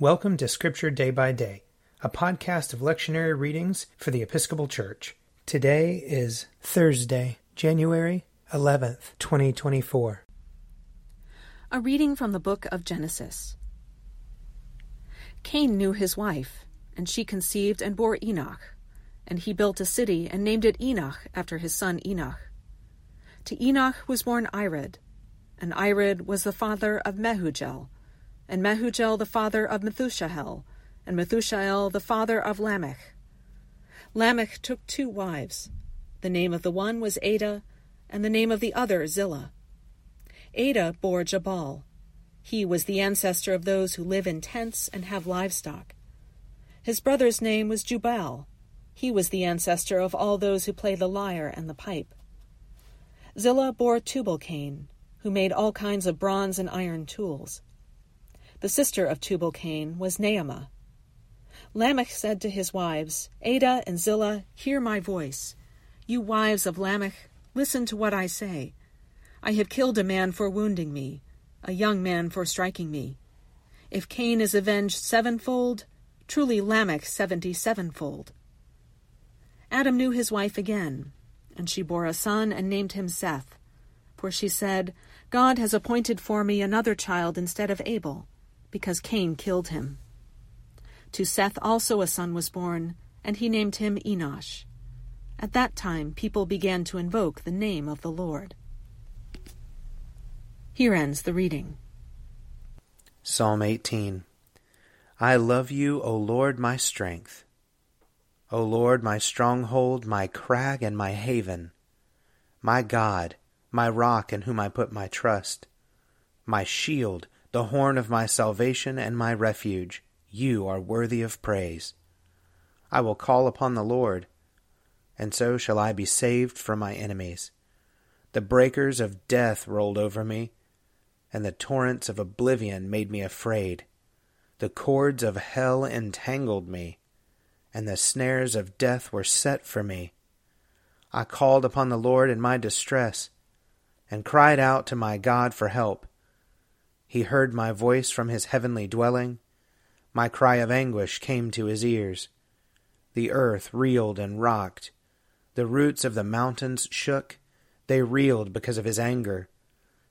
Welcome to Scripture Day by Day, a podcast of lectionary readings for the Episcopal Church. Today is Thursday, January 11th, 2024. A reading from the book of Genesis. Cain knew his wife, and she conceived and bore Enoch. And he built a city and named it Enoch after his son Enoch. To Enoch was born Irad, and Irad was the father of Mehujael and Mehujael the father of Methushael, and Methushael the father of Lamech. Lamech took two wives. The name of the one was Ada, and the name of the other Zillah. Ada bore Jabal. He was the ancestor of those who live in tents and have livestock. His brother's name was Jubal. He was the ancestor of all those who play the lyre and the pipe. Zillah bore Tubal-Cain, who made all kinds of bronze and iron tools. The sister of Tubal Cain was Naamah. Lamech said to his wives, Ada and Zillah, hear my voice. You wives of Lamech, listen to what I say. I have killed a man for wounding me, a young man for striking me. If Cain is avenged sevenfold, truly Lamech seventy sevenfold. Adam knew his wife again, and she bore a son and named him Seth. For she said, God has appointed for me another child instead of Abel because Cain killed him. To Seth also a son was born, and he named him Enosh. At that time people began to invoke the name of the Lord. Here ends the reading. Psalm 18 I love you, O Lord, my strength. O Lord, my stronghold, my crag, and my haven, my God, my rock in whom I put my trust, my shield, the horn of my salvation and my refuge. You are worthy of praise. I will call upon the Lord, and so shall I be saved from my enemies. The breakers of death rolled over me, and the torrents of oblivion made me afraid. The cords of hell entangled me, and the snares of death were set for me. I called upon the Lord in my distress, and cried out to my God for help. He heard my voice from his heavenly dwelling. My cry of anguish came to his ears. The earth reeled and rocked. The roots of the mountains shook. They reeled because of his anger.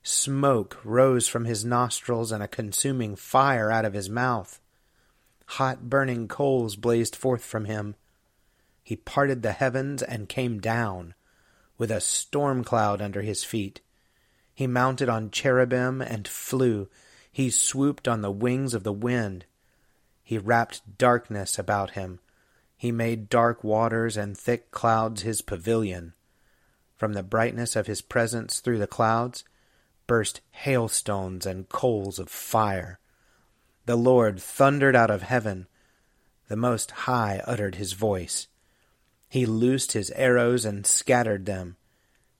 Smoke rose from his nostrils and a consuming fire out of his mouth. Hot burning coals blazed forth from him. He parted the heavens and came down, with a storm cloud under his feet. He mounted on cherubim and flew. He swooped on the wings of the wind. He wrapped darkness about him. He made dark waters and thick clouds his pavilion. From the brightness of his presence through the clouds burst hailstones and coals of fire. The Lord thundered out of heaven. The Most High uttered his voice. He loosed his arrows and scattered them.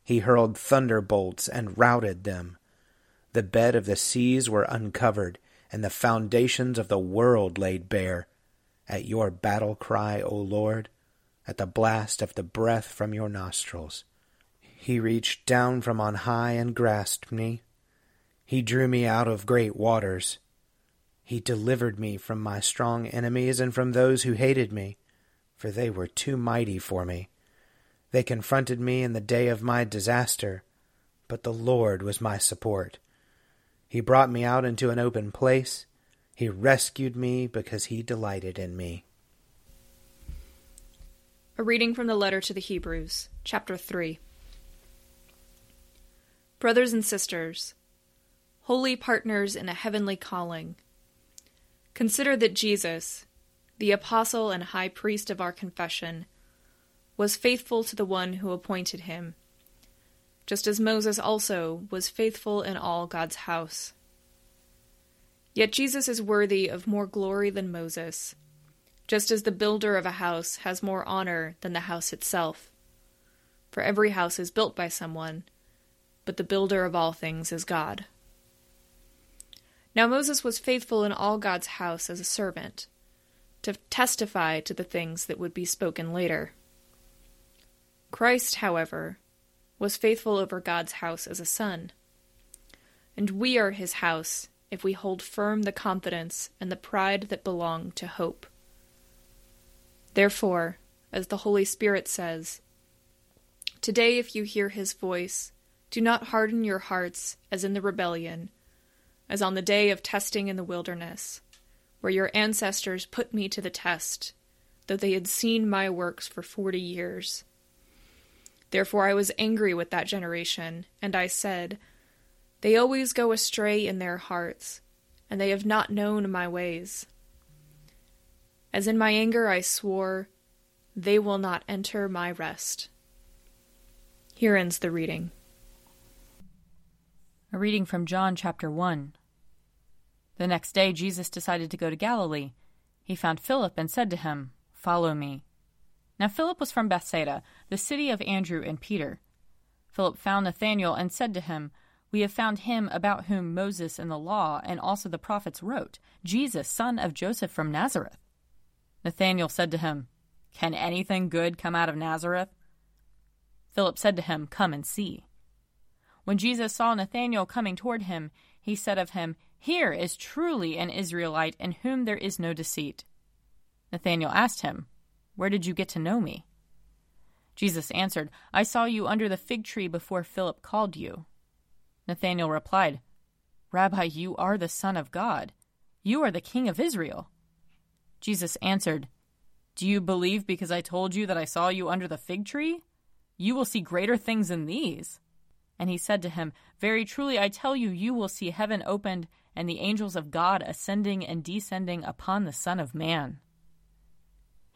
He hurled thunderbolts and routed them. The bed of the seas were uncovered, and the foundations of the world laid bare. At your battle cry, O Lord, at the blast of the breath from your nostrils. He reached down from on high and grasped me. He drew me out of great waters. He delivered me from my strong enemies and from those who hated me, for they were too mighty for me. They confronted me in the day of my disaster, but the Lord was my support. He brought me out into an open place. He rescued me because he delighted in me. A reading from the letter to the Hebrews, chapter 3. Brothers and sisters, holy partners in a heavenly calling, consider that Jesus, the apostle and high priest of our confession, was faithful to the one who appointed him, just as Moses also was faithful in all God's house. Yet Jesus is worthy of more glory than Moses, just as the builder of a house has more honor than the house itself. For every house is built by someone, but the builder of all things is God. Now Moses was faithful in all God's house as a servant, to testify to the things that would be spoken later. Christ, however, was faithful over God's house as a son. And we are his house if we hold firm the confidence and the pride that belong to hope. Therefore, as the Holy Spirit says, Today, if you hear his voice, do not harden your hearts as in the rebellion, as on the day of testing in the wilderness, where your ancestors put me to the test, though they had seen my works for forty years. Therefore I was angry with that generation, and I said, They always go astray in their hearts, and they have not known my ways. As in my anger I swore, They will not enter my rest. Here ends the reading. A reading from John chapter 1. The next day Jesus decided to go to Galilee. He found Philip and said to him, Follow me. Now Philip was from Bethsaida, the city of Andrew and Peter. Philip found Nathanael and said to him, We have found him about whom Moses and the law and also the prophets wrote, Jesus, son of Joseph from Nazareth. Nathanael said to him, Can anything good come out of Nazareth? Philip said to him, Come and see. When Jesus saw Nathanael coming toward him, he said of him, Here is truly an Israelite in whom there is no deceit. Nathanael asked him, where did you get to know me? Jesus answered, I saw you under the fig tree before Philip called you. Nathanael replied, Rabbi, you are the Son of God. You are the King of Israel. Jesus answered, Do you believe because I told you that I saw you under the fig tree? You will see greater things than these. And he said to him, Very truly I tell you, you will see heaven opened and the angels of God ascending and descending upon the Son of Man.